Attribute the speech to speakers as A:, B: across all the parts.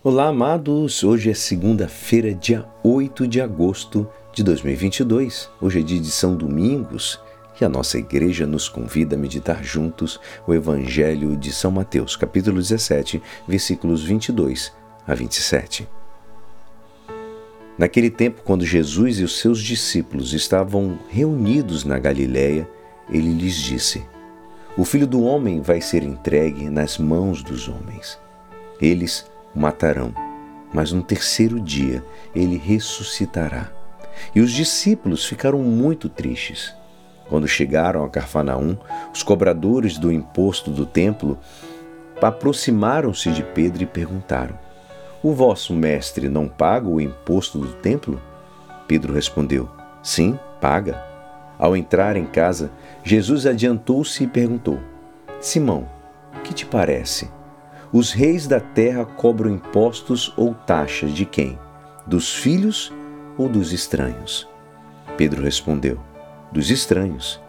A: Olá, amados! Hoje é segunda-feira, dia 8 de agosto de 2022. Hoje é dia de São Domingos e a nossa igreja nos convida a meditar juntos o Evangelho de São Mateus, capítulo 17, versículos 22 a 27. Naquele tempo, quando Jesus e os seus discípulos estavam reunidos na Galiléia, ele lhes disse: O filho do homem vai ser entregue nas mãos dos homens. Eles o matarão, mas no terceiro dia ele ressuscitará. E os discípulos ficaram muito tristes. Quando chegaram a Carfanaum, os cobradores do imposto do templo aproximaram-se de Pedro e perguntaram: O vosso mestre não paga o imposto do templo? Pedro respondeu: Sim, paga. Ao entrar em casa, Jesus adiantou-se e perguntou: Simão, que te parece? Os reis da terra cobram impostos ou taxas de quem? Dos filhos ou dos estranhos? Pedro respondeu: Dos estranhos.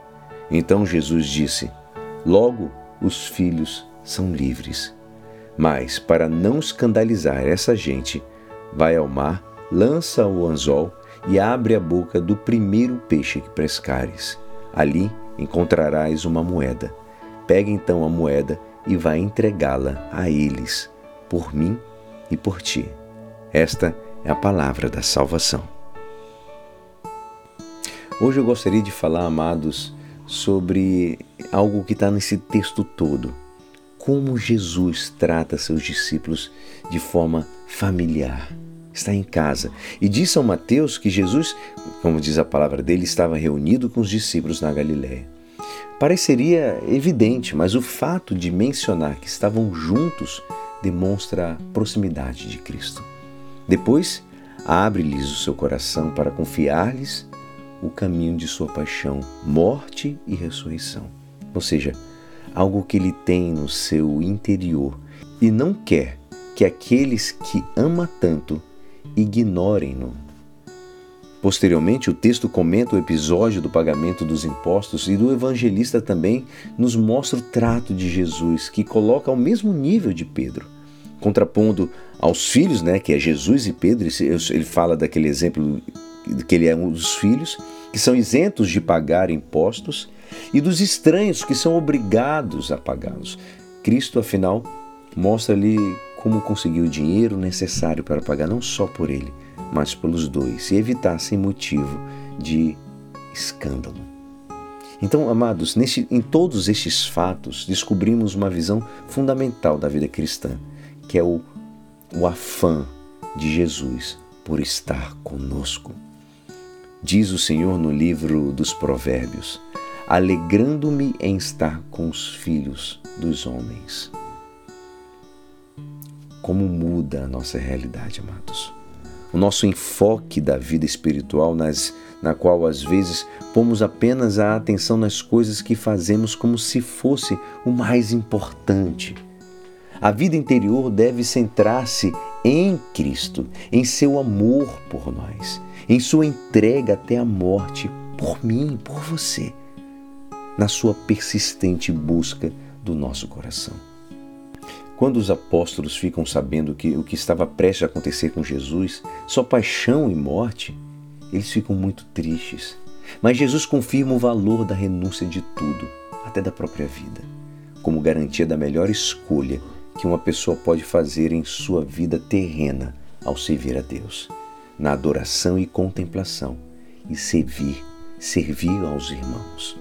A: Então Jesus disse: Logo os filhos são livres. Mas, para não escandalizar essa gente, vai ao mar, lança o anzol e abre a boca do primeiro peixe que pescares. Ali encontrarás uma moeda. Pega então a moeda e vai entregá-la a eles, por mim e por ti. Esta é a palavra da salvação. Hoje eu gostaria de falar, amados, sobre algo que está nesse texto todo. Como Jesus trata seus discípulos de forma familiar. Está em casa. E diz São Mateus que Jesus, como diz a palavra dele, estava reunido com os discípulos na Galiléia. Pareceria evidente, mas o fato de mencionar que estavam juntos demonstra a proximidade de Cristo. Depois, abre-lhes o seu coração para confiar-lhes o caminho de sua paixão, morte e ressurreição. Ou seja, algo que ele tem no seu interior e não quer que aqueles que ama tanto ignorem-no Posteriormente, o texto comenta o episódio do pagamento dos impostos e do evangelista também nos mostra o trato de Jesus, que coloca ao mesmo nível de Pedro. Contrapondo aos filhos, né, que é Jesus e Pedro, ele fala daquele exemplo que ele é um dos filhos, que são isentos de pagar impostos, e dos estranhos, que são obrigados a pagá-los. Cristo, afinal, mostra-lhe como conseguir o dinheiro necessário para pagar não só por ele, mas pelos dois, e evitassem motivo de escândalo. Então, amados, em todos estes fatos, descobrimos uma visão fundamental da vida cristã, que é o, o afã de Jesus por estar conosco. Diz o Senhor no livro dos Provérbios: alegrando-me em estar com os filhos dos homens. Como muda a nossa realidade, amados o nosso enfoque da vida espiritual, nas, na qual às vezes pomos apenas a atenção nas coisas que fazemos como se fosse o mais importante. A vida interior deve centrar-se em Cristo, em seu amor por nós, em sua entrega até a morte por mim, por você, na sua persistente busca do nosso coração. Quando os apóstolos ficam sabendo que o que estava prestes a acontecer com Jesus, sua paixão e morte, eles ficam muito tristes. Mas Jesus confirma o valor da renúncia de tudo, até da própria vida, como garantia da melhor escolha que uma pessoa pode fazer em sua vida terrena ao servir a Deus, na adoração e contemplação, e servir, servir aos irmãos,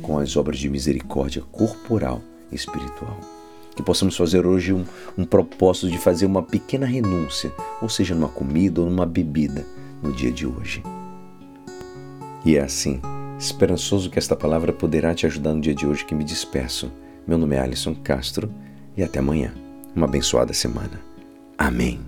A: com as obras de misericórdia corporal e espiritual que possamos fazer hoje um, um propósito de fazer uma pequena renúncia, ou seja, numa comida ou numa bebida, no dia de hoje. E é assim, esperançoso que esta palavra poderá te ajudar no dia de hoje que me despeço. Meu nome é Alisson Castro e até amanhã. Uma abençoada semana. Amém.